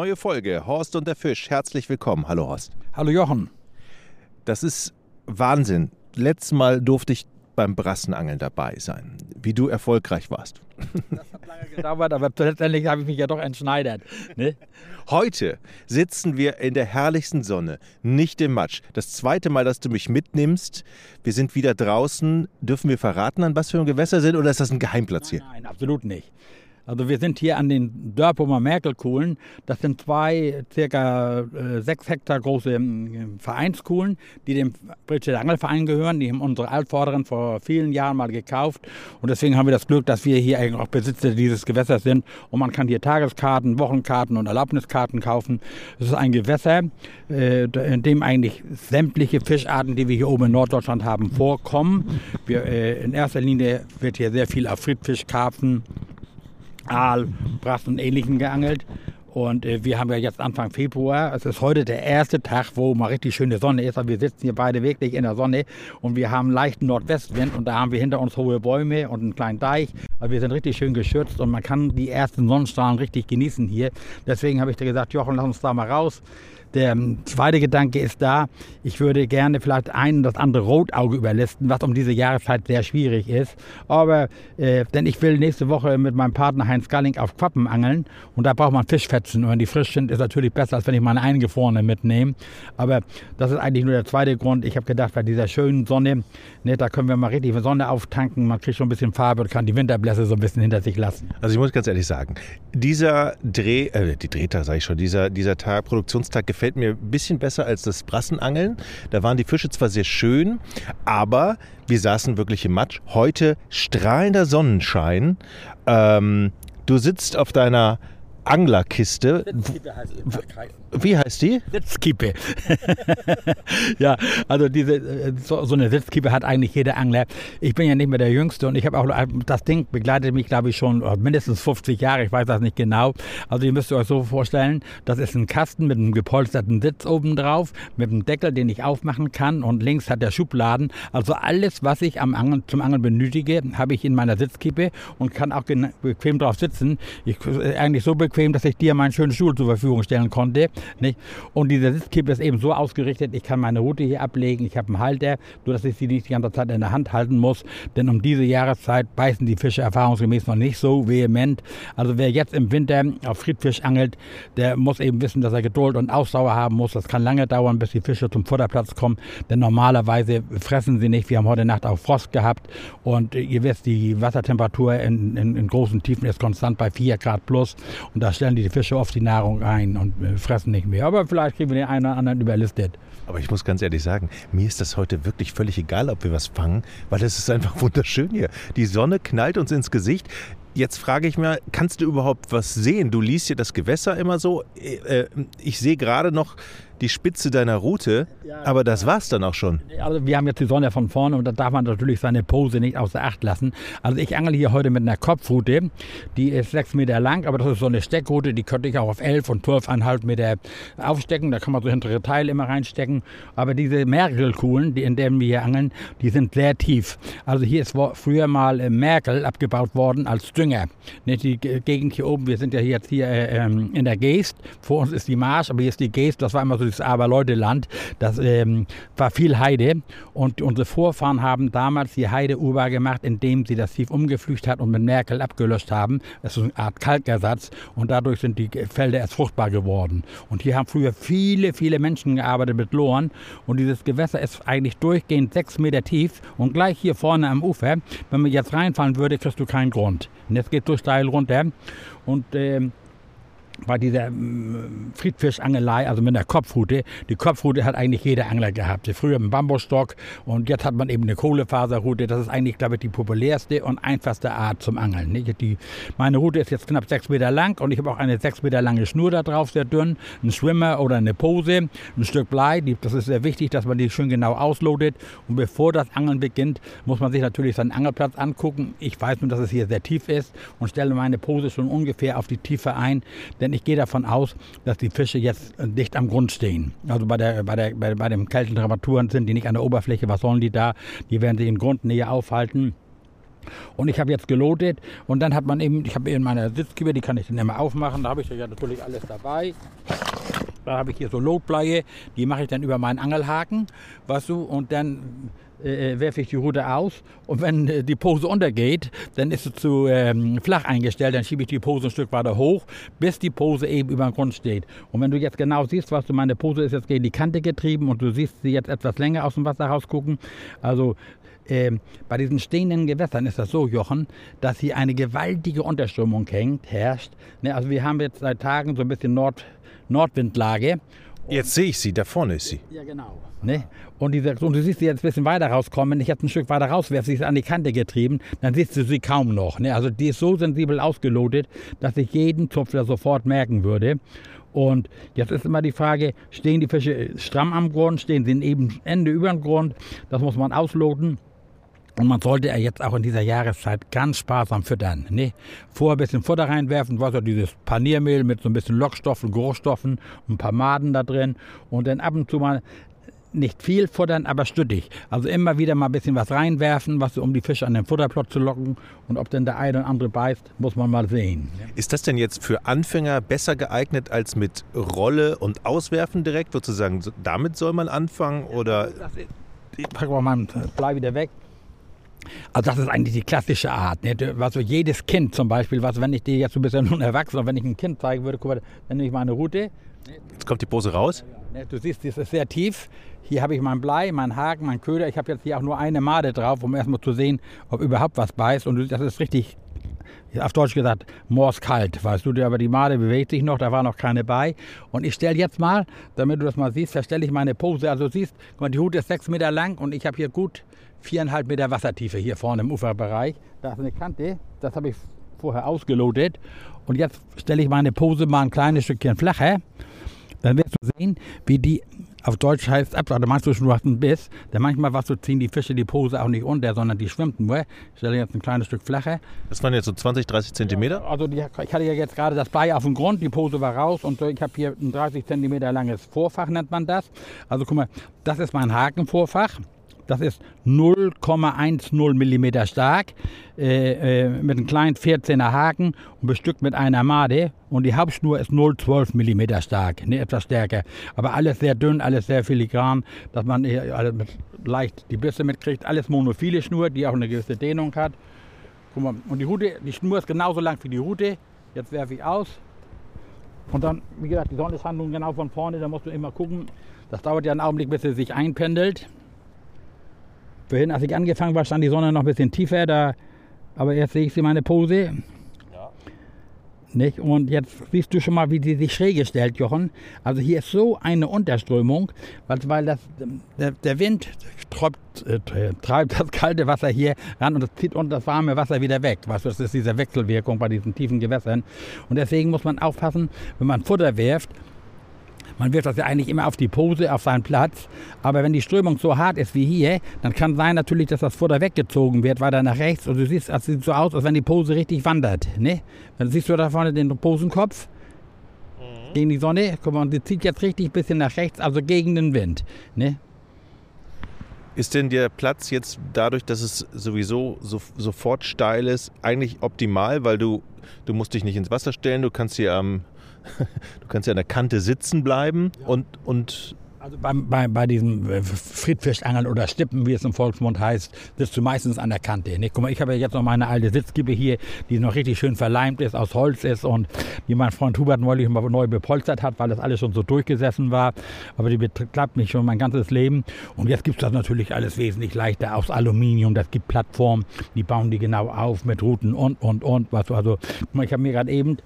Neue Folge, Horst und der Fisch. Herzlich willkommen. Hallo Horst. Hallo Jochen. Das ist Wahnsinn. Letztes Mal durfte ich beim Brassenangeln dabei sein, wie du erfolgreich warst. Das hat lange gedauert, aber letztendlich habe ich mich ja doch entschneidert. Ne? Heute sitzen wir in der herrlichsten Sonne, nicht im Matsch. Das zweite Mal, dass du mich mitnimmst. Wir sind wieder draußen. Dürfen wir verraten, an was für ein Gewässer sind oder ist das ein Geheimplatz hier? Nein, nein, absolut nicht. Also wir sind hier an den Dörpumer Merkelkuhlen. Das sind zwei circa äh, sechs Hektar große äh, Vereinskuhlen, die dem Britsche Angelverein gehören. Die haben unsere Altvorderen vor vielen Jahren mal gekauft. Und deswegen haben wir das Glück, dass wir hier eigentlich auch Besitzer dieses Gewässers sind. Und man kann hier Tageskarten, Wochenkarten und Erlaubniskarten kaufen. Es ist ein Gewässer, äh, in dem eigentlich sämtliche Fischarten, die wir hier oben in Norddeutschland haben, vorkommen. Wir, äh, in erster Linie wird hier sehr viel auf Friedfisch, Karpfen, Aal, Brass und Ähnlichem geangelt. Und äh, wir haben ja jetzt Anfang Februar. Es ist heute der erste Tag, wo mal richtig schöne Sonne ist. Aber wir sitzen hier beide wirklich in der Sonne und wir haben leichten Nordwestwind und da haben wir hinter uns hohe Bäume und einen kleinen Deich. Also wir sind richtig schön geschützt und man kann die ersten Sonnenstrahlen richtig genießen hier. Deswegen habe ich dir gesagt, Jochen, lass uns da mal raus. Der ähm, zweite Gedanke ist da, ich würde gerne vielleicht ein das andere Rotauge überlisten, was um diese Jahreszeit sehr schwierig ist. Aber, äh, denn ich will nächste Woche mit meinem Partner Heinz Galling auf Quappen angeln und da braucht man Fischfetzen. Und wenn die frisch sind, ist natürlich besser, als wenn ich meine eingefrorene mitnehme. Aber das ist eigentlich nur der zweite Grund. Ich habe gedacht, bei dieser schönen Sonne, ne, da können wir mal richtig Sonne auftanken. Man kriegt schon ein bisschen Farbe und kann die Winterblässe so ein bisschen hinter sich lassen. Also ich muss ganz ehrlich sagen, dieser Dreh, äh, die Drehtag sage ich schon, dieser, dieser Tag, Produktionstag gefällt gefällt mir ein bisschen besser als das Brassenangeln. Da waren die Fische zwar sehr schön, aber wir saßen wirklich im Matsch. Heute strahlender Sonnenschein. Ähm, du sitzt auf deiner Anglerkiste. Wie heißt die? Sitzkippe. ja, also diese, äh, so, so, eine Sitzkippe hat eigentlich jeder Angler. Ich bin ja nicht mehr der Jüngste und ich habe auch, das Ding begleitet mich, glaube ich, schon äh, mindestens 50 Jahre, ich weiß das nicht genau. Also ihr müsst euch so vorstellen, das ist ein Kasten mit einem gepolsterten Sitz oben drauf, mit einem Deckel, den ich aufmachen kann und links hat der Schubladen. Also alles, was ich am Angeln, zum Angeln benötige, habe ich in meiner Sitzkippe und kann auch bequem drauf sitzen. Ich, äh, eigentlich so bequem, dass ich dir meinen schönen Stuhl zur Verfügung stellen konnte. Nicht? Und diese Sitzkippe ist eben so ausgerichtet, ich kann meine Route hier ablegen, ich habe einen Halter, sodass ich sie nicht die ganze Zeit in der Hand halten muss. Denn um diese Jahreszeit beißen die Fische erfahrungsgemäß noch nicht so vehement. Also wer jetzt im Winter auf Friedfisch angelt, der muss eben wissen, dass er Geduld und Ausdauer haben muss. Das kann lange dauern, bis die Fische zum Futterplatz kommen. Denn normalerweise fressen sie nicht. Wir haben heute Nacht auch Frost gehabt. Und ihr wisst, die Wassertemperatur in, in, in großen Tiefen ist konstant bei 4 Grad plus. Und da stellen die Fische oft die Nahrung ein und äh, fressen nicht mehr. Aber vielleicht kriegen wir den einen oder anderen überlistet. Aber ich muss ganz ehrlich sagen, mir ist das heute wirklich völlig egal, ob wir was fangen, weil es ist einfach wunderschön hier. Die Sonne knallt uns ins Gesicht. Jetzt frage ich mal, kannst du überhaupt was sehen? Du liest hier das Gewässer immer so. Äh, ich sehe gerade noch die Spitze deiner Route, aber das war's dann auch schon. Also wir haben jetzt die Sonne von vorne und da darf man natürlich seine Pose nicht außer Acht lassen. Also ich angel hier heute mit einer Kopfroute, die ist sechs Meter lang, aber das ist so eine Steckroute, die könnte ich auch auf elf und zwölfeinhalb Meter aufstecken. Da kann man so hintere Teile immer reinstecken. Aber diese Merkelkuhlen, die, in denen wir hier angeln, die sind sehr tief. Also hier ist früher mal äh, Merkel abgebaut worden als Dünger. Die Gegend hier oben, wir sind ja jetzt hier äh, ähm, in der Geest. Vor uns ist die Marsch, aber hier ist die Geest. Das war immer so dieses Aber-Leute-Land. Das ähm, war viel Heide und unsere Vorfahren haben damals die Heide urbar gemacht, indem sie das Tief umgepflügt hat und mit Merkel abgelöscht haben. Das ist eine Art Kalkersatz und dadurch sind die Felder erst fruchtbar geworden. Und hier haben früher viele, viele Menschen gearbeitet mit Lohren und dieses Gewässer ist eigentlich durchgehend sechs Meter tief und gleich hier vorne am Ufer, wenn man jetzt reinfallen würde, kriegst du keinen Grund. Und jetzt geht so steil runter und ähm, bei dieser mm, Friedfischangelei, also mit der Kopfrute. Die Kopfrute hat eigentlich jeder Angler gehabt. Früher dem Bambusstock und jetzt hat man eben eine Kohlefaserrute. Das ist eigentlich, glaube ich, die populärste und einfachste Art zum Angeln. Die, meine Route ist jetzt knapp sechs Meter lang und ich habe auch eine sechs Meter lange Schnur da drauf, sehr dünn. Ein Schwimmer oder eine Pose, ein Stück Blei. Das ist sehr wichtig, dass man die schön genau auslotet. Und bevor das Angeln beginnt, muss man sich natürlich seinen Angelplatz angucken. Ich weiß nur, dass es hier sehr tief ist und stelle meine Pose schon ungefähr auf die Tiefe ein. Denn denn ich gehe davon aus, dass die Fische jetzt dicht am Grund stehen. Also bei, der, bei, der, bei, bei den kalten Temperaturen sind die nicht an der Oberfläche. Was sollen die da? Die werden sich in Grundnähe aufhalten. Und ich habe jetzt gelotet und dann hat man eben, ich habe in meiner Sitzgeber, die kann ich dann immer aufmachen, da habe ich ja natürlich alles dabei. Da habe ich hier so Lotbleie, die mache ich dann über meinen Angelhaken, weißt du, und dann äh, werfe ich die Rute aus und wenn äh, die Pose untergeht, dann ist sie zu ähm, flach eingestellt, dann schiebe ich die Pose ein Stück weiter hoch, bis die Pose eben über dem Grund steht. Und wenn du jetzt genau siehst, was du, meine Pose ist jetzt gegen die Kante getrieben und du siehst sie jetzt etwas länger aus dem Wasser rausgucken, also äh, bei diesen stehenden Gewässern ist das so, Jochen, dass hier eine gewaltige Unterströmung hängt, herrscht. Ne, also wir haben jetzt seit Tagen so ein bisschen Nord, Nordwindlage. Jetzt sehe ich sie, da vorne ist sie. Ja, genau. Ne? Und, diese, und du siehst sie jetzt ein bisschen weiter rauskommen. Wenn ich jetzt ein Stück weiter rauswerfe, sie ist an die Kante getrieben, dann siehst du sie kaum noch. Ne? Also die ist so sensibel ausgelotet, dass ich jeden Zupfer sofort merken würde. Und jetzt ist immer die Frage, stehen die Fische stramm am Grund, stehen sie eben Ende über dem Grund? Das muss man ausloten. Und man sollte ja jetzt auch in dieser Jahreszeit ganz sparsam füttern. Ne? Vorher ein bisschen Futter reinwerfen, was ja dieses Paniermehl mit so ein bisschen Lockstoffen, Geruchsstoffen, ein paar Maden da drin. Und dann ab und zu mal nicht viel futtern, aber stüttig. Also immer wieder mal ein bisschen was reinwerfen, was um die Fische an den Futterplot zu locken. Und ob denn der eine oder andere beißt, muss man mal sehen. Ist das denn jetzt für Anfänger besser geeignet als mit Rolle und Auswerfen direkt? Würdest du sagen, damit soll man anfangen? Oder? Ich packe mal meinen Blei wieder weg. Also das ist eigentlich die klassische Art. Ne? Also jedes Kind zum Beispiel, was, wenn ich dir jetzt, du bist ja nun erwachsen, und wenn ich ein Kind zeigen würde, guck mal, dann nehme ich meine Route. Jetzt kommt die Pose raus. Ne? Du siehst, das ist sehr tief. Hier habe ich mein Blei, meinen Haken, meinen Köder. Ich habe jetzt hier auch nur eine Made drauf, um erstmal zu sehen, ob überhaupt was beißt. Und das ist richtig, auf Deutsch gesagt, morskalt, weißt du. Aber die Made bewegt sich noch, da war noch keine bei. Und ich stelle jetzt mal, damit du das mal siehst, da stelle ich meine Pose. Also siehst, guck mal, die Hut ist sechs Meter lang und ich habe hier gut viereinhalb Meter Wassertiefe hier vorne im Uferbereich. Da ist eine Kante, das habe ich vorher ausgelotet. Und jetzt stelle ich meine Pose mal ein kleines Stückchen flacher. Dann wirst du sehen, wie die auf Deutsch heißt da meinst du schon, du hast einen Biss. Denn manchmal was so ziehen die Fische die Pose auch nicht unter, sondern die schwimmt nur. Ich stelle jetzt ein kleines Stück flacher. Das waren jetzt so 20, 30 Zentimeter? also die, ich hatte ja jetzt gerade das Blei auf dem Grund, die Pose war raus und ich habe hier ein 30 Zentimeter langes Vorfach, nennt man das. Also guck mal, das ist mein Hakenvorfach. Das ist 0,10 mm stark, äh, äh, mit einem kleinen 14er Haken und bestückt mit einer Made. Und die Hauptschnur ist 0,12 mm stark, ne, etwas stärker. Aber alles sehr dünn, alles sehr filigran, dass man äh, leicht die Bisse mitkriegt. Alles monophile Schnur, die auch eine gewisse Dehnung hat. Guck mal, und die Rute, die Schnur ist genauso lang wie die Rute. Jetzt werfe ich aus. Und dann, wie gesagt, die Sonnenhandlung genau von vorne, da musst du immer gucken. Das dauert ja einen Augenblick, bis sie sich einpendelt. Vorhin, als ich angefangen war, stand die Sonne noch ein bisschen tiefer, da, aber jetzt sehe ich sie meine Pose. Ja. Nicht? Und jetzt siehst du schon mal, wie sie sich schräg stellt, Jochen. Also hier ist so eine Unterströmung, weil das, der, der Wind treibt, äh, treibt, das kalte Wasser hier ran und das zieht unten das warme Wasser wieder weg. Weißt du, das ist diese Wechselwirkung bei diesen tiefen Gewässern. Und deswegen muss man aufpassen, wenn man Futter wirft, man wirft das ja eigentlich immer auf die Pose, auf seinen Platz. Aber wenn die Strömung so hart ist wie hier, dann kann sein natürlich, dass das Futter weggezogen wird, weiter nach rechts. Und du siehst, es sieht so aus, als wenn die Pose richtig wandert. Ne? Dann siehst du da vorne den Posenkopf mhm. gegen die Sonne. Guck mal, und die zieht jetzt richtig ein bisschen nach rechts, also gegen den Wind. Ne? Ist denn der Platz jetzt dadurch, dass es sowieso so, sofort steil ist, eigentlich optimal, weil du, du musst dich nicht ins Wasser stellen, du kannst hier am du kannst ja an der Kante sitzen bleiben ja. und, und also bei, bei, bei diesem äh, Friedfischangeln oder Stippen, wie es im Volksmund heißt, sitzt du meistens an der Kante. Nicht? Guck mal, ich habe ja jetzt noch meine alte Sitzgibe hier, die noch richtig schön verleimt ist, aus Holz ist und die mein Freund Hubert neulich mal neu bepolstert hat, weil das alles schon so durchgesessen war. Aber die beklappt mich schon mein ganzes Leben. Und jetzt gibt es das natürlich alles wesentlich leichter aus Aluminium. Das gibt Plattformen, die bauen die genau auf mit Routen und, und, und. Was, also, guck mal, ich habe mir gerade eben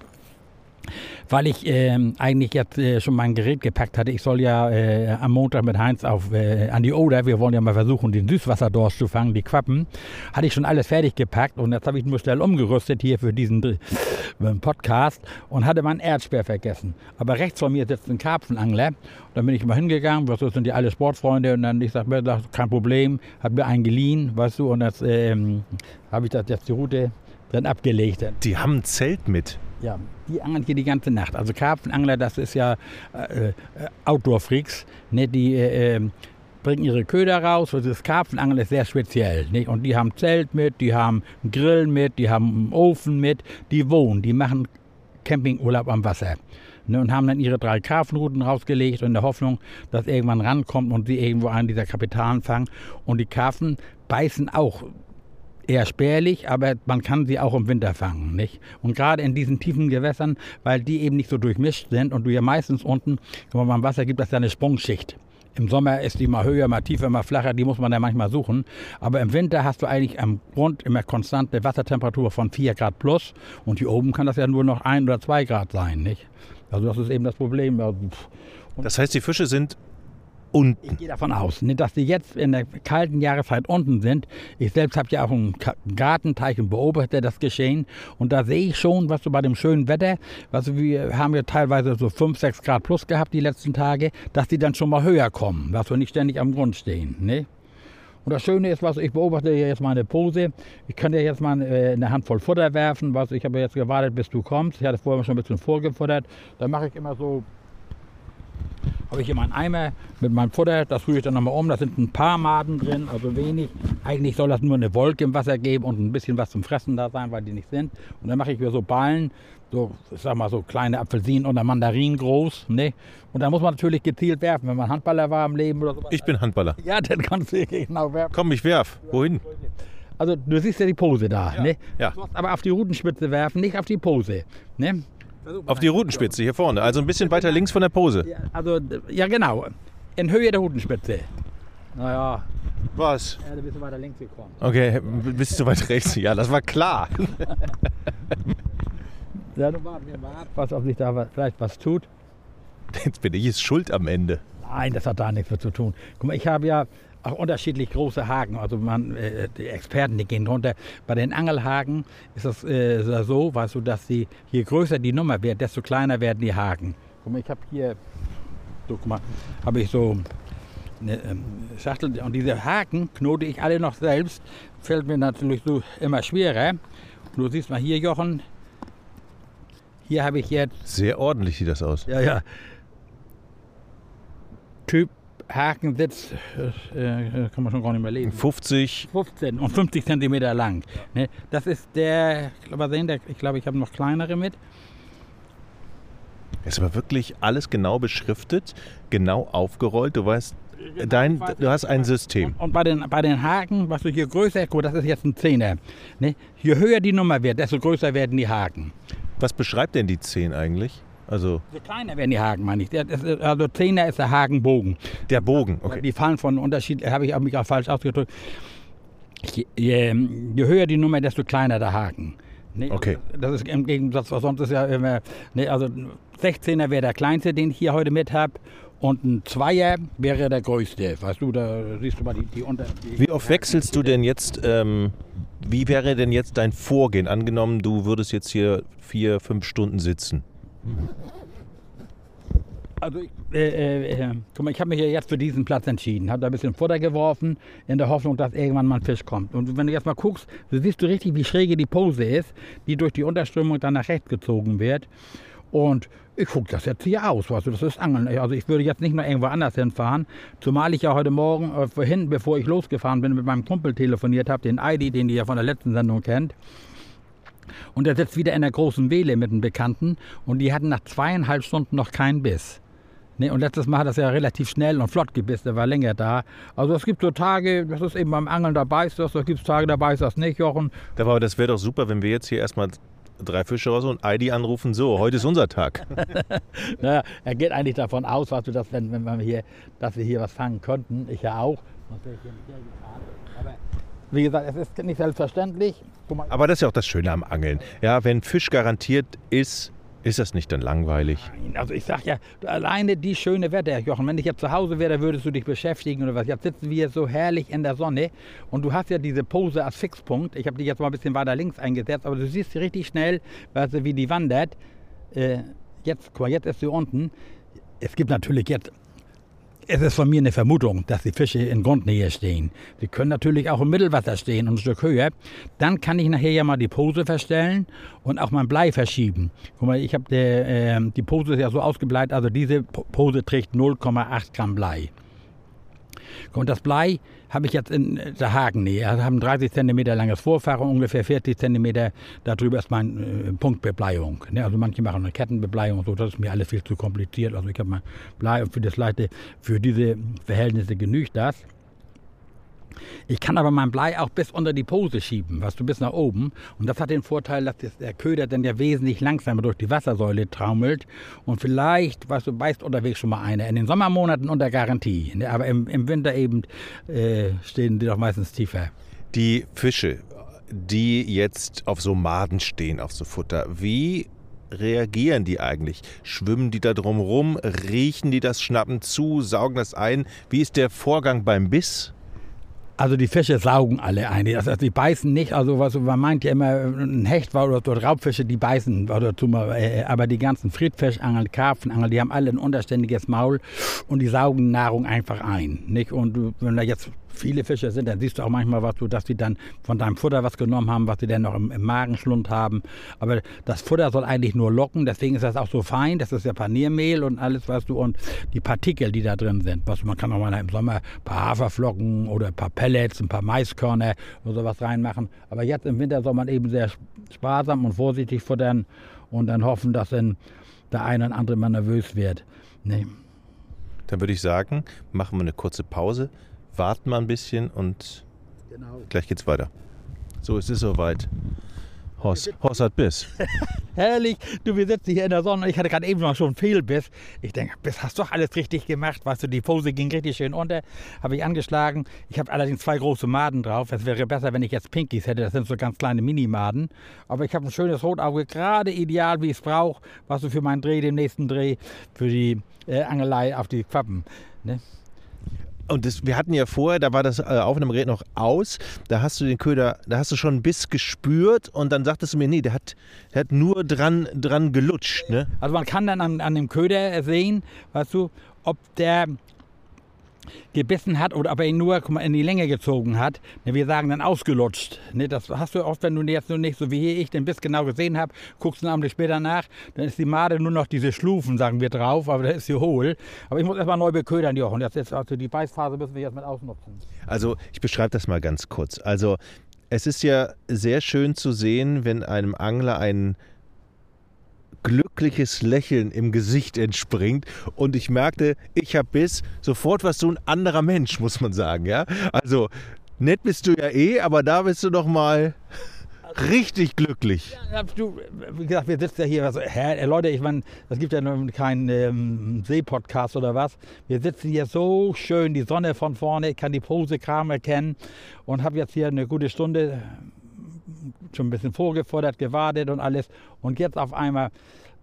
weil ich äh, eigentlich jetzt äh, schon mein Gerät gepackt hatte. Ich soll ja äh, am Montag mit Heinz auf, äh, an die Oder, wir wollen ja mal versuchen, den Süßwasserdorsch zu fangen, die Quappen. Hatte ich schon alles fertig gepackt und jetzt habe ich nur schnell umgerüstet hier für diesen äh, Podcast und hatte meinen Erdsperr vergessen. Aber rechts von mir sitzt ein Karpfenangler. Und dann bin ich mal hingegangen, was sind die alle Sportfreunde und dann ich sage mir, kein Problem, hat mir einen geliehen, weißt du, und jetzt ähm, habe ich das jetzt die Route dann abgelegt. Die haben ein Zelt mit. Ja, die angeln hier die ganze Nacht. Also Karpfenangler, das ist ja äh, äh Outdoor-Freaks. Ne? Die äh, ähm, bringen ihre Köder raus. Und das Karpfenangeln ist sehr speziell. Nicht? Und die haben Zelt mit, die haben einen Grill mit, die haben einen Ofen mit, die wohnen, die machen Campingurlaub am Wasser. Ne, und haben dann ihre drei Karpfenrouten rausgelegt in der Hoffnung, dass irgendwann rankommt und sie irgendwo einen dieser Kapitalen fangen. Und die Karpfen beißen auch eher spärlich, aber man kann sie auch im Winter fangen. Nicht? Und gerade in diesen tiefen Gewässern, weil die eben nicht so durchmischt sind und du ja meistens unten, wenn man Wasser gibt, das ja eine Sprungschicht. Im Sommer ist die mal höher, mal tiefer, mal flacher, die muss man dann manchmal suchen. Aber im Winter hast du eigentlich am Grund immer konstante Wassertemperatur von 4 Grad plus und hier oben kann das ja nur noch 1 oder 2 Grad sein. Nicht? Also das ist eben das Problem. Und das heißt, die Fische sind unten. Ich gehe davon aus, ne, dass die jetzt in der kalten Jahreszeit unten sind. Ich selbst habe ja auch einen Gartenteich und beobachte das Geschehen. Und da sehe ich schon, was so bei dem schönen Wetter, was wir haben ja teilweise so 5, 6 Grad plus gehabt die letzten Tage, dass die dann schon mal höher kommen, dass wir nicht ständig am Grund stehen. Ne? Und das Schöne ist, was ich beobachte jetzt meine Pose. Ich dir jetzt mal äh, eine Handvoll Futter werfen. Was ich habe jetzt gewartet, bis du kommst. Ich hatte vorher schon ein bisschen vorgefuttert. Dann mache ich immer so habe ich hier meinen Eimer mit meinem Futter, das rühre ich dann nochmal um. Da sind ein paar Maden drin, also wenig. Eigentlich soll das nur eine Wolke im Wasser geben und ein bisschen was zum Fressen da sein, weil die nicht sind. Und dann mache ich mir so Ballen, so, ich sag mal, so kleine Apfelsinen oder Mandarinen groß. Ne? Und dann muss man natürlich gezielt werfen, wenn man Handballer war im Leben oder so. Ich bin Handballer. Ja, dann kannst du genau werfen. Komm, ich werf. Wohin? Also du siehst ja die Pose da. Ja. Ne? Ja. Du musst aber auf die Rutenspitze werfen, nicht auf die Pose. Ne? Auf die Rutenspitze hier vorne, also ein bisschen weiter links von der Pose. Ja, also, ja genau. In Höhe der Rutenspitze. Naja, Was? ja, du bist weiter links gekommen. Okay, bist du weit rechts? Ja, das war klar. Ja, du warten wir mal ab, was, ob sich da vielleicht was tut. Jetzt bin ich jetzt schuld am Ende. Nein, das hat da nichts mit zu tun. Guck mal, ich habe ja auch unterschiedlich große Haken. Also man, äh, die Experten, die gehen runter. Bei den Angelhaken ist das äh, so, weißt du, dass die, je größer die Nummer wird, desto kleiner werden die Haken. Guck mal, ich habe hier, so, guck mal, habe ich so eine ähm, Schachtel und diese Haken knote ich alle noch selbst. Fällt mir natürlich so immer schwerer. Und du siehst mal hier, Jochen, hier habe ich jetzt Sehr ordentlich sieht das aus. ja, ja. Hakensitz, äh, äh, kann man schon gar nicht mehr lesen. 50, 15 und 50 Zentimeter lang. Ne? Das ist der, ich glaube, sehen, der, ich, glaube, ich habe noch kleinere mit. ist aber wirklich alles genau beschriftet, genau aufgerollt. Du weißt, dein, du hast ein System. Und bei den, bei den Haken, was du hier größer, guck, das ist jetzt ein Zehner. Ne? Je höher die Nummer wird, desto größer werden die Haken. Was beschreibt denn die 10 eigentlich? Also Je kleiner werden die Haken, meine ich. Ist, also Zehner ist der Hakenbogen. der Bogen. Okay. Die fallen von Unterschied, habe ich mich auch falsch ausgedrückt. Je, je, je höher die Nummer, desto kleiner der Haken. Ne, Okay. Das ist im Gegensatz, was sonst ist ja immer, ne, also 16er wäre der kleinste, den ich hier heute mit habe. Und ein Zweier wäre der größte. Weißt du, da siehst du mal die, die unter. Die Wie oft wechselst du denn jetzt, ähm, wie wäre denn jetzt dein Vorgehen? Angenommen, du würdest jetzt hier vier, fünf Stunden sitzen. Also ich, äh, äh, guck mal, ich habe mich ja jetzt für diesen Platz entschieden, habe da ein bisschen Futter geworfen, in der Hoffnung, dass irgendwann mal ein Fisch kommt. Und wenn du jetzt mal guckst, du siehst du richtig, wie schräge die Pose ist, die durch die Unterströmung dann nach rechts gezogen wird. Und ich gucke das jetzt hier aus, weißt du, das ist Angeln. Also ich würde jetzt nicht noch irgendwo anders hinfahren, zumal ich ja heute Morgen äh, vorhin, bevor ich losgefahren bin, mit meinem Kumpel telefoniert habe, den Heidi, den ihr ja von der letzten Sendung kennt. Und er sitzt wieder in der großen Wehle mit einem Bekannten und die hatten nach zweieinhalb Stunden noch keinen Biss. Nee, und letztes Mal hat das ja relativ schnell und flott gebissen, der war länger da. Also es gibt so Tage, das ist eben beim Angeln, da beißt das, da gibt es Tage, da beißt das nicht, Jochen. Aber das wäre doch super, wenn wir jetzt hier erstmal drei Fische raus und Heidi anrufen, so, heute ist unser Tag. Naja, er geht eigentlich davon aus, weißt du, dass, wenn, wenn wir hier, dass wir hier was fangen könnten, ich ja auch. Aber wie gesagt, es ist nicht selbstverständlich. Aber das ist ja auch das Schöne am Angeln. Ja, wenn Fisch garantiert ist, ist das nicht dann langweilig. Nein, Also ich sag ja, alleine die schöne Wetter, Jochen, wenn ich jetzt zu Hause wäre, würdest du dich beschäftigen oder was. Jetzt sitzen wir so herrlich in der Sonne und du hast ja diese Pose als Fixpunkt. Ich habe die jetzt mal ein bisschen weiter links eingesetzt, aber du siehst richtig schnell, weißt du, wie die wandert. Äh, jetzt, guck mal, jetzt ist sie unten. Es gibt natürlich jetzt, es ist von mir eine Vermutung, dass die Fische in Grundnähe stehen. Sie können natürlich auch im Mittelwasser stehen und ein Stück höher. Dann kann ich nachher ja mal die Pose verstellen und auch mein Blei verschieben. Guck mal, ich habe äh, die Pose ist ja so ausgebleicht, also diese Po- Pose trägt 0,8 Gramm Blei. Und das Blei habe ich jetzt in der Hakennähe. Wir haben 30 cm langes Vorfach und ungefähr 40 cm darüber ist meine äh, Punktbebleiung. Ne? Also manche machen eine Kettenbebleiung und so, das ist mir alles viel zu kompliziert. Also ich habe mein Blei und für das Leite, für diese Verhältnisse genügt das. Ich kann aber mein Blei auch bis unter die Pose schieben, was du bis nach oben. Und das hat den Vorteil, dass der Köder dann ja wesentlich langsamer durch die Wassersäule traumelt. Und vielleicht, weißt du, beißt unterwegs schon mal eine. In den Sommermonaten unter Garantie. Ne? Aber im, im Winter eben äh, stehen die doch meistens tiefer. Die Fische, die jetzt auf so Maden stehen, auf so Futter, wie reagieren die eigentlich? Schwimmen die da drum rum? Riechen die das, schnappen zu, saugen das ein? Wie ist der Vorgang beim Biss? Also die Fische saugen alle ein. Also die beißen nicht. Also was man meint ja immer, ein Hecht war oder dort Raubfische, die beißen. Oder äh, aber die ganzen Friedfischangel, Karpfenangel, die haben alle ein unterständiges Maul und die saugen Nahrung einfach ein. Nicht? Und wenn da jetzt viele Fische sind, dann siehst du auch manchmal, was du, dass die dann von deinem Futter was genommen haben, was sie dann noch im, im Magenschlund haben. Aber das Futter soll eigentlich nur locken, deswegen ist das auch so fein. Das ist ja Paniermehl und alles, was du, und die Partikel, die da drin sind. Was, man kann auch mal im Sommer ein paar Haferflocken oder ein paar Pellets, ein paar Maiskörner oder sowas reinmachen. Aber jetzt im Winter soll man eben sehr sparsam und vorsichtig futtern und dann hoffen, dass dann der eine oder andere mal nervös wird. Nee. Dann würde ich sagen, machen wir eine kurze Pause warten wir ein bisschen und genau. gleich geht's weiter. So, es ist soweit. Horst, Horst hat Biss. Herrlich. Du, wir sitzen hier in der Sonne. Ich hatte gerade eben noch schon viel Biss. Ich denke, Biss hast doch alles richtig gemacht. Weißt du, die Pose ging richtig schön unter. Habe ich angeschlagen. Ich habe allerdings zwei große Maden drauf. Es wäre besser, wenn ich jetzt Pinkies hätte. Das sind so ganz kleine Mini-Maden. Aber ich habe ein schönes Rotauge. Gerade ideal, wie ich es brauche. Was du für meinen Dreh, den nächsten Dreh, für die äh, Angelei auf die Quappen. Ne? Und das, wir hatten ja vorher, da war das äh, Aufnahmegerät noch aus, da hast du den Köder, da hast du schon einen Biss gespürt und dann sagtest du mir, nee, der hat, der hat nur dran, dran gelutscht. Ne? Also man kann dann an, an dem Köder sehen, weißt du, ob der gebissen hat oder ob er ihn nur mal, in die Länge gezogen hat. Wir sagen dann ausgelutscht. Ne, das hast du oft, wenn du jetzt nur nicht so wie ich den Biss genau gesehen habe, guckst du einen Abend später nach, dann ist die Made nur noch diese Schlufen, sagen wir drauf, aber da ist sie hohl. Aber ich muss erstmal neu beködern, Jochen. Jetzt, jetzt, also die Beißphase müssen wir jetzt mit ausnutzen. Also ich beschreibe das mal ganz kurz. Also es ist ja sehr schön zu sehen, wenn einem Angler ein glückliches Lächeln im Gesicht entspringt. Und ich merkte, ich habe bis sofort was so ein anderer Mensch, muss man sagen. Ja? Also nett bist du ja eh, aber da bist du noch mal richtig glücklich. Ja, du, wie gesagt, wir sitzen ja hier. Also, Herr, Leute, ich meine, es gibt ja keinen ähm, See-Podcast oder was. Wir sitzen hier so schön, die Sonne von vorne, ich kann die Pose kaum erkennen und habe jetzt hier eine gute Stunde schon ein bisschen vorgefordert, gewartet und alles. Und jetzt auf einmal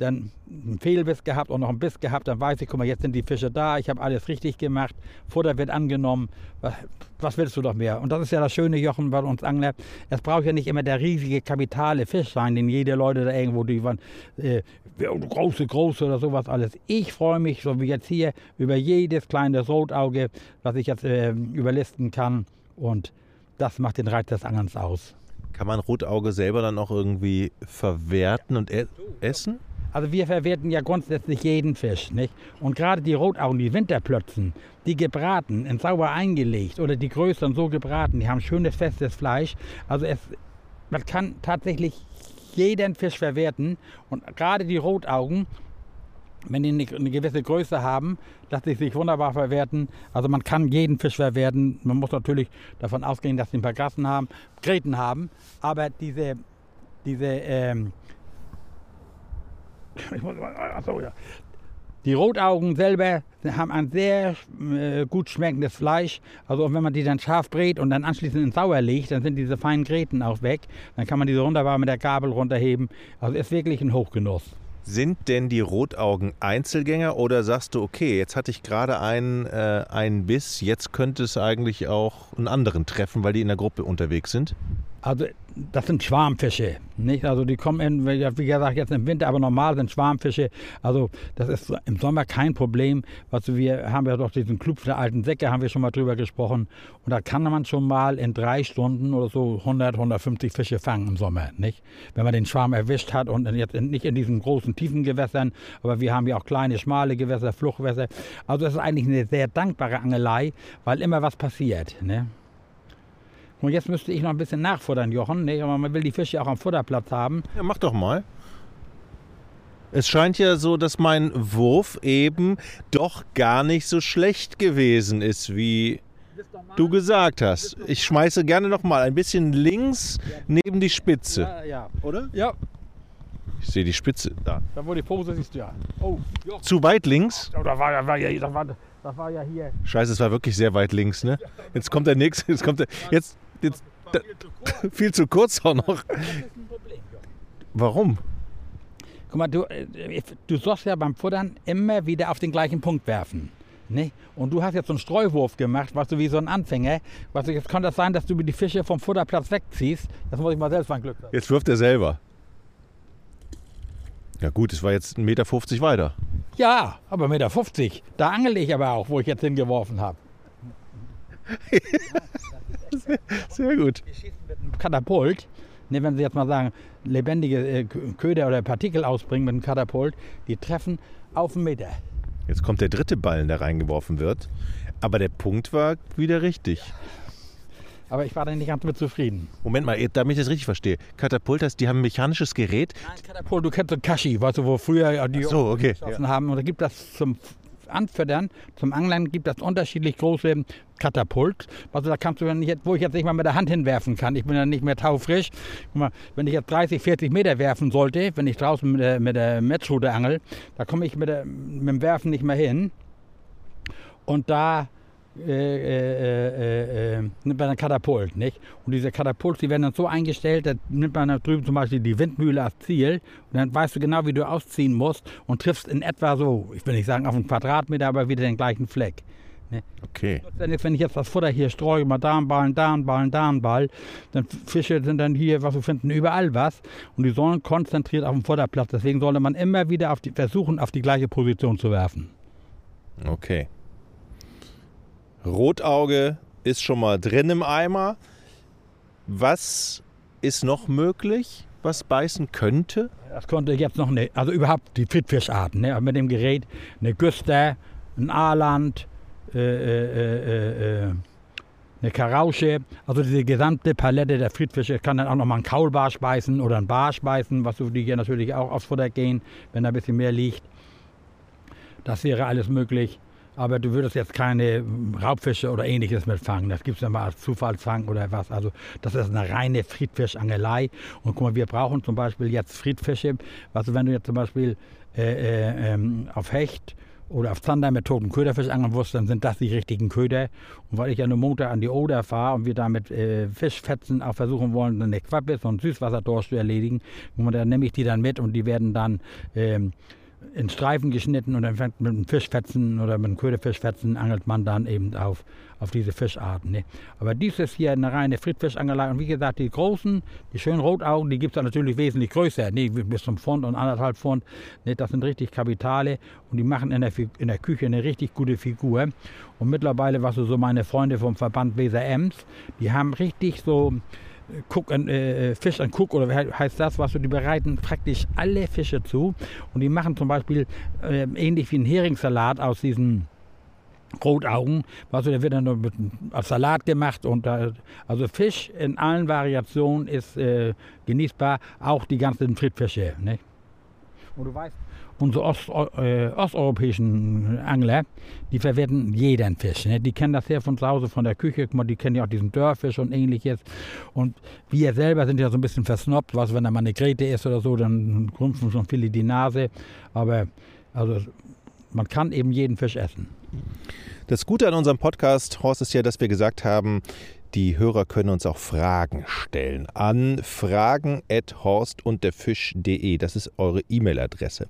dann einen Fehlbiss gehabt und noch einen Biss gehabt, dann weiß ich, guck mal, jetzt sind die Fische da, ich habe alles richtig gemacht, Futter wird angenommen, was, was, willst du doch mehr? Und das ist ja das Schöne, Jochen, bei uns Angler, es braucht ja nicht immer der riesige kapitale Fisch sein, den jede Leute da irgendwo, die waren, äh, große, große oder sowas alles. Ich freue mich, so wie jetzt hier, über jedes kleine Rotauge, was ich jetzt äh, überlisten kann und das macht den Reiz des Angelns aus. Kann man Rotauge selber dann auch irgendwie verwerten und e essen? Also wir verwerten ja grundsätzlich jeden Fisch, nicht? Und gerade die Rotaugen, die Winterplötzen, die gebraten, in sauber eingelegt oder die größeren so gebraten, die haben schönes festes Fleisch. Also es, man kann tatsächlich jeden Fisch verwerten und gerade die Rotaugen, wenn die eine gewisse Größe haben, lassen sie sich wunderbar verwerten. Also man kann jeden Fisch verwerten. Man muss natürlich davon ausgehen, dass sie ein paar Gassen haben, Gräten haben. Aber diese, diese ähm, achso, ja. Die Rotaugen selber haben ein sehr äh, gut schmeckendes Fleisch. Also wenn man die dann scharf brät und dann anschließend in Sauer legt, dann sind diese feinen Gräten auch weg. Dann kann man diese wunderbar mit der Gabel runterheben. Also ist wirklich ein Hochgenuss. Sind denn die Rotaugen Einzelgänger oder sagst du, okay, jetzt hatte ich gerade einen, äh, einen Biss, jetzt könnte es eigentlich auch einen anderen treffen, weil die in der Gruppe unterwegs sind? Also das sind Schwarmfische. Nicht? Also die kommen, in, wie gesagt, jetzt im Winter, aber normal sind Schwarmfische. Also das ist im Sommer kein Problem. Also wir haben ja doch diesen Club der alten Säcke, haben wir schon mal drüber gesprochen. Und da kann man schon mal in drei Stunden oder so 100, 150 Fische fangen im Sommer. Nicht? Wenn man den Schwarm erwischt hat und jetzt nicht in diesen großen, tiefen Gewässern, aber wir haben ja auch kleine, schmale Gewässer, Fluchtwässer. Also das ist eigentlich eine sehr dankbare Angelei, weil immer was passiert. Ne? Und jetzt müsste ich noch ein bisschen nachfuttern, Jochen. Nee, aber man will die Fische auch am Futterplatz haben. Ja, mach doch mal. Es scheint ja so, dass mein Wurf eben doch gar nicht so schlecht gewesen ist, wie du gesagt hast. Ich schmeiße gerne noch mal ein bisschen links neben die Spitze. Ja, ja. Oder? Ja, Ich sehe die Spitze da. da wo die Pose siehst du ja. Oh, Jochen. Zu weit links? Oh, da war, ja- war, das, war, das war ja hier. Scheiße, es war wirklich sehr weit links, ne? Jetzt kommt der nächste. Jetzt kommt der. Jetzt. Jetzt da, viel zu kurz auch noch. Warum? Guck mal, du, äh, du sollst ja beim Futtern immer wieder auf den gleichen Punkt werfen. Ne? Und du hast jetzt so einen Streuwurf gemacht, was du wie so ein Anfänger. Was, jetzt kann das sein, dass du die Fische vom Futterplatz wegziehst. Das muss ich mal selbst mein Glück haben. Jetzt wirft er selber. Ja, gut, es war jetzt 1,50 Meter weiter. Ja, aber 1,50 Meter. Da angel ich aber auch, wo ich jetzt hingeworfen habe. Sehr gut. Wir schießen mit einem Katapult. Ne, wenn Sie jetzt mal sagen, lebendige äh, Köder oder Partikel ausbringen mit einem Katapult, die treffen auf einen Meter. Jetzt kommt der dritte Ballen, der reingeworfen wird. Aber der Punkt war wieder richtig. Aber ich war da nicht ganz mit zufrieden. Moment mal, damit ich das richtig verstehe. Katapult heißt, die haben ein mechanisches Gerät. Nein, Katapult, du kennst so Kashi, weißt du, wo früher ja die Ach so, okay. geschossen haben. Und da gibt das zum Anfüttern, zum Angeln gibt es unterschiedlich große Katapult. Also da kannst du, ich jetzt, wo ich jetzt nicht mal mit der Hand hinwerfen kann, ich bin ja nicht mehr taufrisch. Guck mal, wenn ich jetzt 30, 40 Meter werfen sollte, wenn ich draußen mit der, mit der Metzrute angel, da komme ich mit, der, mit dem Werfen nicht mehr hin. Und da äh, äh, äh, äh, nimmt man ein Katapult, nicht? Und diese Katapults, die werden dann so eingestellt, da nimmt man da drüben zum Beispiel die Windmühle als Ziel und dann weißt du genau, wie du ausziehen musst und triffst in etwa so, ich will nicht sagen auf einen Quadratmeter, aber wieder den gleichen Fleck. Okay. Denn jetzt, wenn ich jetzt das Futter hier streue, mal da einen Ballen, da einen Ballen, da einen Ball, dann Fische sind dann hier, was wir finden, überall was und die sollen konzentriert auf dem Futterplatz. Deswegen sollte man immer wieder auf die, versuchen, auf die gleiche Position zu werfen. Okay. Rotauge ist schon mal drin im Eimer. Was ist noch möglich, was beißen könnte? Das konnte jetzt noch eine, also überhaupt die Friedfischarten, ne, mit dem Gerät, eine Güster, ein Aaland, äh, äh, äh, äh, eine Karausche, also diese gesamte Palette der Friedfische kann dann auch noch mal ein Kaulbarsch beißen oder ein Barsch beißen, was so die hier natürlich auch aufs Futter gehen, wenn da ein bisschen mehr liegt. Das wäre alles möglich. Aber du würdest jetzt keine Raubfische oder ähnliches mitfangen. Das gibt es ja mal als Zufallsfang oder was. Also das ist eine reine Friedfischangelei. Und guck mal, wir brauchen zum Beispiel jetzt Friedfische. Also wenn du jetzt zum Beispiel äh, äh, ähm, auf Hecht oder auf Zander mit toten Köderfisch angeln wirst, dann sind das die richtigen Köder. Und weil ich ja nur Montag an die Oder fahre und wir damit äh, Fischfetzen auch versuchen wollen, eine Quappe, einen Süßwasserdorsch zu erledigen, und dann nehme ich die dann mit und die werden dann ähm, in Streifen geschnitten und dann mit einem Fischfetzen oder mit einem Köderfischfetzen angelt man dann eben auf, auf diese Fischarten. Ne? Aber dies ist hier eine reine Friedfischangelei und wie gesagt, die großen, die schönen Rotaugen, die gibt es natürlich wesentlich größer, ne? bis zum Pfund und anderthalb Pfund. Ne? Das sind richtig Kapitale und die machen in der, in der Küche eine richtig gute Figur. Und mittlerweile, was so meine Freunde vom Verband Weser Ems, die haben richtig so Cook and, äh, Fish and Cook oder heißt das, was du, die bereiten praktisch alle Fische zu und die machen zum Beispiel äh, ähnlich wie ein Heringssalat aus diesen Rotaugen, was der wird dann mit, als Salat gemacht und da, also Fisch in allen Variationen ist äh, genießbar, auch die ganzen Friedfische. Ne? Und du weißt, unsere Ost, äh, osteuropäischen Angler, die verwerten jeden Fisch. Ne? Die kennen das ja von zu Hause, von der Küche. Die kennen ja auch diesen Dörrfisch und ähnliches. Und wir selber sind ja so ein bisschen versnobbt. Was, wenn da mal eine Grete ist oder so, dann rümpfen schon viele die Nase. Aber also, man kann eben jeden Fisch essen. Das Gute an unserem Podcast, Horst, ist ja, dass wir gesagt haben, die Hörer können uns auch Fragen stellen an fragen.horst und der Fisch.de. Das ist eure E-Mail-Adresse.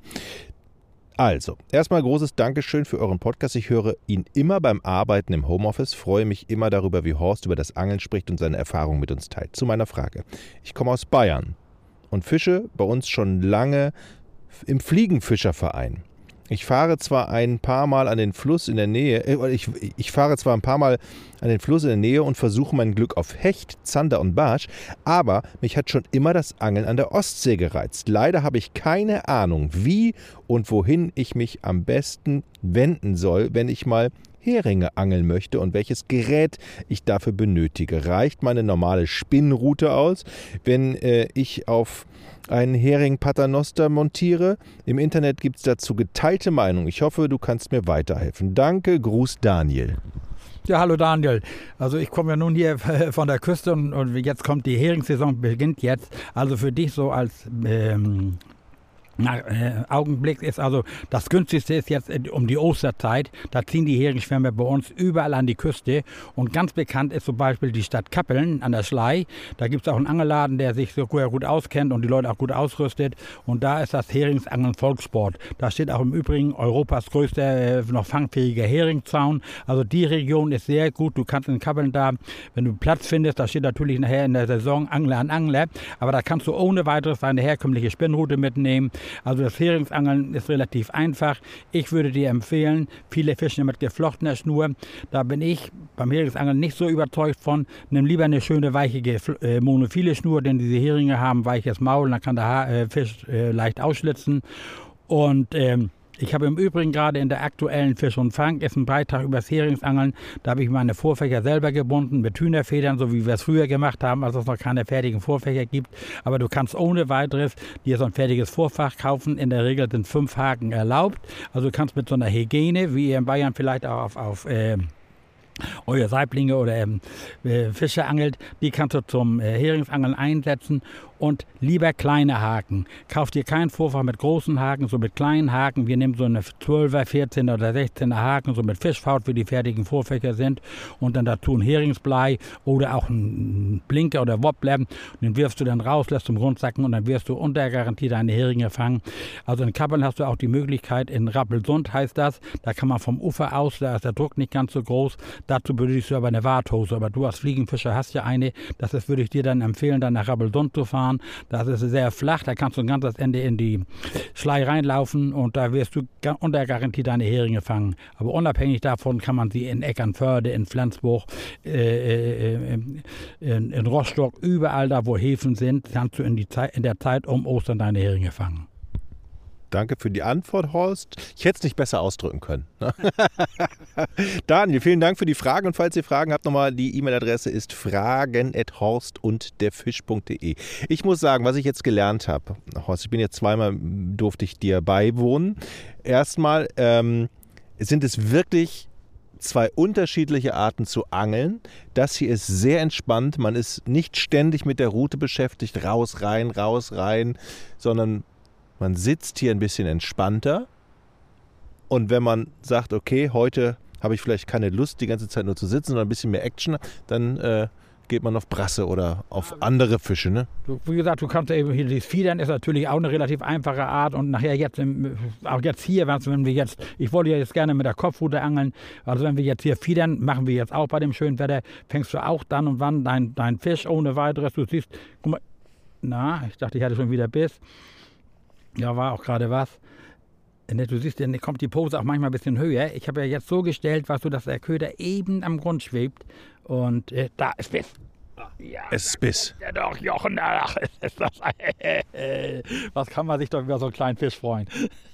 Also, erstmal großes Dankeschön für euren Podcast. Ich höre ihn immer beim Arbeiten im Homeoffice, freue mich immer darüber, wie Horst über das Angeln spricht und seine Erfahrungen mit uns teilt. Zu meiner Frage. Ich komme aus Bayern und fische bei uns schon lange im Fliegenfischerverein. Ich fahre zwar ein paar Mal an den Fluss in der Nähe, äh, ich, ich fahre zwar ein paar Mal an den Fluss in der Nähe und versuche mein Glück auf Hecht, Zander und Barsch, aber mich hat schon immer das Angeln an der Ostsee gereizt. Leider habe ich keine Ahnung, wie und wohin ich mich am besten wenden soll, wenn ich mal Heringe angeln möchte und welches Gerät ich dafür benötige. Reicht meine normale Spinnroute aus, wenn äh, ich auf einen Hering Paternoster montiere? Im Internet gibt es dazu geteilte Meinung. Ich hoffe, du kannst mir weiterhelfen. Danke, Gruß Daniel. Ja, hallo Daniel. Also ich komme ja nun hier von der Küste und, und, jetzt kommt die Heringssaison, beginnt jetzt. Also für dich so als ähm, na, äh, Augenblick ist also das günstigste ist jetzt äh, um die Osterzeit. Da ziehen die Heringsschwärme bei uns überall an die Küste. Und ganz bekannt ist zum Beispiel die Stadt Kappeln an der Schlei. Da gibt es auch einen Angelladen, der sich so gut auskennt und die Leute auch gut ausrüstet. Und da ist das Heringsangeln Volkssport. Da steht auch im Übrigen Europas größter äh, noch fangfähiger Heringzaun. Also die Region ist sehr gut. Du kannst in Kappeln da, wenn du Platz findest, da steht natürlich nachher in der Saison Angler an Angler. Aber da kannst du ohne weiteres deine herkömmliche Spinnroute mitnehmen. Also das Heringsangeln ist relativ einfach. Ich würde dir empfehlen, viele fischen mit geflochtener Schnur. Da bin ich beim Heringsangeln nicht so überzeugt von. Nimm lieber eine schöne weiche äh, monophile Schnur, denn diese Heringe haben weiches Maul, dann kann der äh, Fisch äh, leicht ausschlitzen. Und ähm, ich habe im Übrigen gerade in der aktuellen Fisch und Fang ist ein Beitrag über das Heringsangeln. Da habe ich meine Vorfächer selber gebunden mit Hühnerfedern, so wie wir es früher gemacht haben, als es noch keine fertigen Vorfächer gibt. Aber du kannst ohne weiteres dir so ein fertiges Vorfach kaufen. In der Regel sind fünf Haken erlaubt. Also du kannst mit so einer Hygiene, wie ihr in Bayern vielleicht auch auf, auf äh, euer Saiblinge oder ähm, äh, Fische angelt, die kannst du zum äh, Heringsangeln einsetzen und lieber kleine Haken. Kauft ihr keinen Vorfach mit großen Haken, so mit kleinen Haken. Wir nehmen so eine 12er, 14er oder 16er Haken, so mit Fischfaut, wie die fertigen Vorfächer sind. Und dann dazu ein Heringsblei oder auch ein Blinker oder Wobbler. Den wirfst du dann raus, lässt zum Grundsacken und dann wirst du unter Garantie deine Heringe fangen. Also in Kappeln hast du auch die Möglichkeit, in Rappelsund heißt das, da kann man vom Ufer aus, da ist der Druck nicht ganz so groß. Dazu benötigst du aber eine Warthose. Aber du als Fliegenfischer hast ja eine. Das ist, würde ich dir dann empfehlen, dann nach Rappelsund zu fahren. Das ist sehr flach, da kannst du ein ganzes Ende in die Schlei reinlaufen und da wirst du unter Garantie deine Heringe fangen. Aber unabhängig davon kann man sie in Eckernförde, in Flensburg, äh, äh, in, in Rostock, überall da, wo Häfen sind, kannst du in, die Zeit, in der Zeit um Ostern deine Heringe fangen. Danke für die Antwort, Horst. Ich hätte es nicht besser ausdrücken können. Ne? Daniel, vielen Dank für die Fragen. Und falls ihr Fragen habt, nochmal, die E-Mail-Adresse ist fragen.horst und derfisch.de. Ich muss sagen, was ich jetzt gelernt habe, Horst, ich bin jetzt zweimal, durfte ich dir beiwohnen. Erstmal ähm, sind es wirklich zwei unterschiedliche Arten zu angeln. Das hier ist sehr entspannt. Man ist nicht ständig mit der Route beschäftigt, raus, rein, raus, rein, sondern man sitzt hier ein bisschen entspannter. Und wenn man sagt, okay, heute habe ich vielleicht keine Lust, die ganze Zeit nur zu sitzen, sondern ein bisschen mehr Action, dann äh, geht man auf Brasse oder auf andere Fische. Ne? Du, wie gesagt, du kannst eben hier, das Fiedern ist natürlich auch eine relativ einfache Art und nachher jetzt, auch jetzt hier, wenn wir jetzt, ich wollte ja jetzt gerne mit der Kopfrute angeln, also wenn wir jetzt hier fiedern, machen wir jetzt auch bei dem schönen Wetter, fängst du auch dann und wann dein, dein Fisch ohne weiteres, du siehst, guck mal, na, ich dachte, ich hatte schon wieder Biss. Ja, war auch gerade was. Du siehst, dann kommt die Pose auch manchmal ein bisschen höher. Ich habe ja jetzt so gestellt, was du, dass der Köder eben am Grund schwebt. Und äh, da ist Biss. Ja, es ist Biss. Ja doch, Jochen, ach, ist das, was kann man sich doch über so einen kleinen Fisch freuen.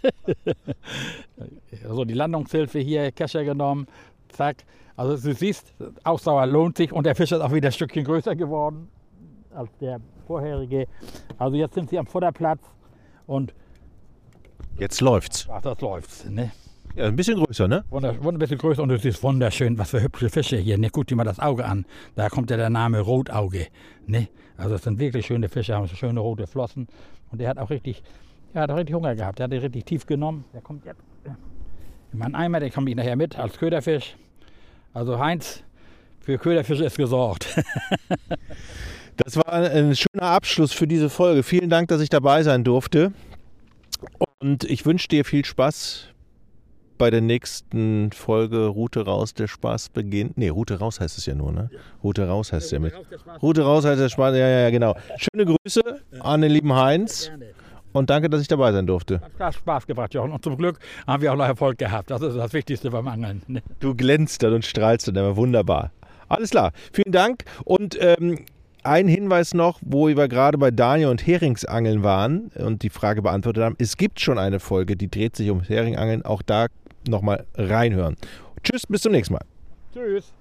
so, die Landungshilfe hier, Kescher genommen, zack. Also du siehst, Ausdauer lohnt sich und der Fisch ist auch wieder ein Stückchen größer geworden als der vorherige. Also jetzt sind sie am Futterplatz und jetzt läuft's. Ach, das läuft's, ne? Ja, ein bisschen größer, ne? Wunder, ein bisschen größer und es ist wunderschön. Was für hübsche Fische hier. Ne, guck dir mal das Auge an. Da kommt ja der Name Rotauge. Ne? Also es sind wirklich schöne Fische, haben so schöne rote Flossen. Und der hat auch richtig, ja, hat richtig Hunger gehabt. Der hat den richtig tief genommen. Der kommt jetzt in meinen Eimer, den komme ich nachher mit als Köderfisch. Also Heinz, für Köderfische ist gesorgt. Das war ein schöner Abschluss für diese Folge. Vielen Dank, dass ich dabei sein durfte. Und ich wünsche dir viel Spaß bei der nächsten Folge Route raus, der Spaß beginnt. Nee, Route raus heißt es ja nur, ne? Route raus heißt es ja mit. Route raus heißt der Spaß, ja, ja, ja, genau. Schöne Grüße an den lieben Heinz. Und danke, dass ich dabei sein durfte. Hat Spaß gebracht, Jochen. Und zum Glück haben wir auch noch Erfolg gehabt. Das ist das Wichtigste beim Angeln. ne? Du glänzt dann und strahlst dann immer wunderbar. Alles klar, vielen Dank. Und ähm, ein Hinweis noch, wo wir gerade bei Daniel und Heringsangeln waren und die Frage beantwortet haben. Es gibt schon eine Folge, die dreht sich um Heringangeln. Auch da nochmal reinhören. Tschüss, bis zum nächsten Mal. Tschüss.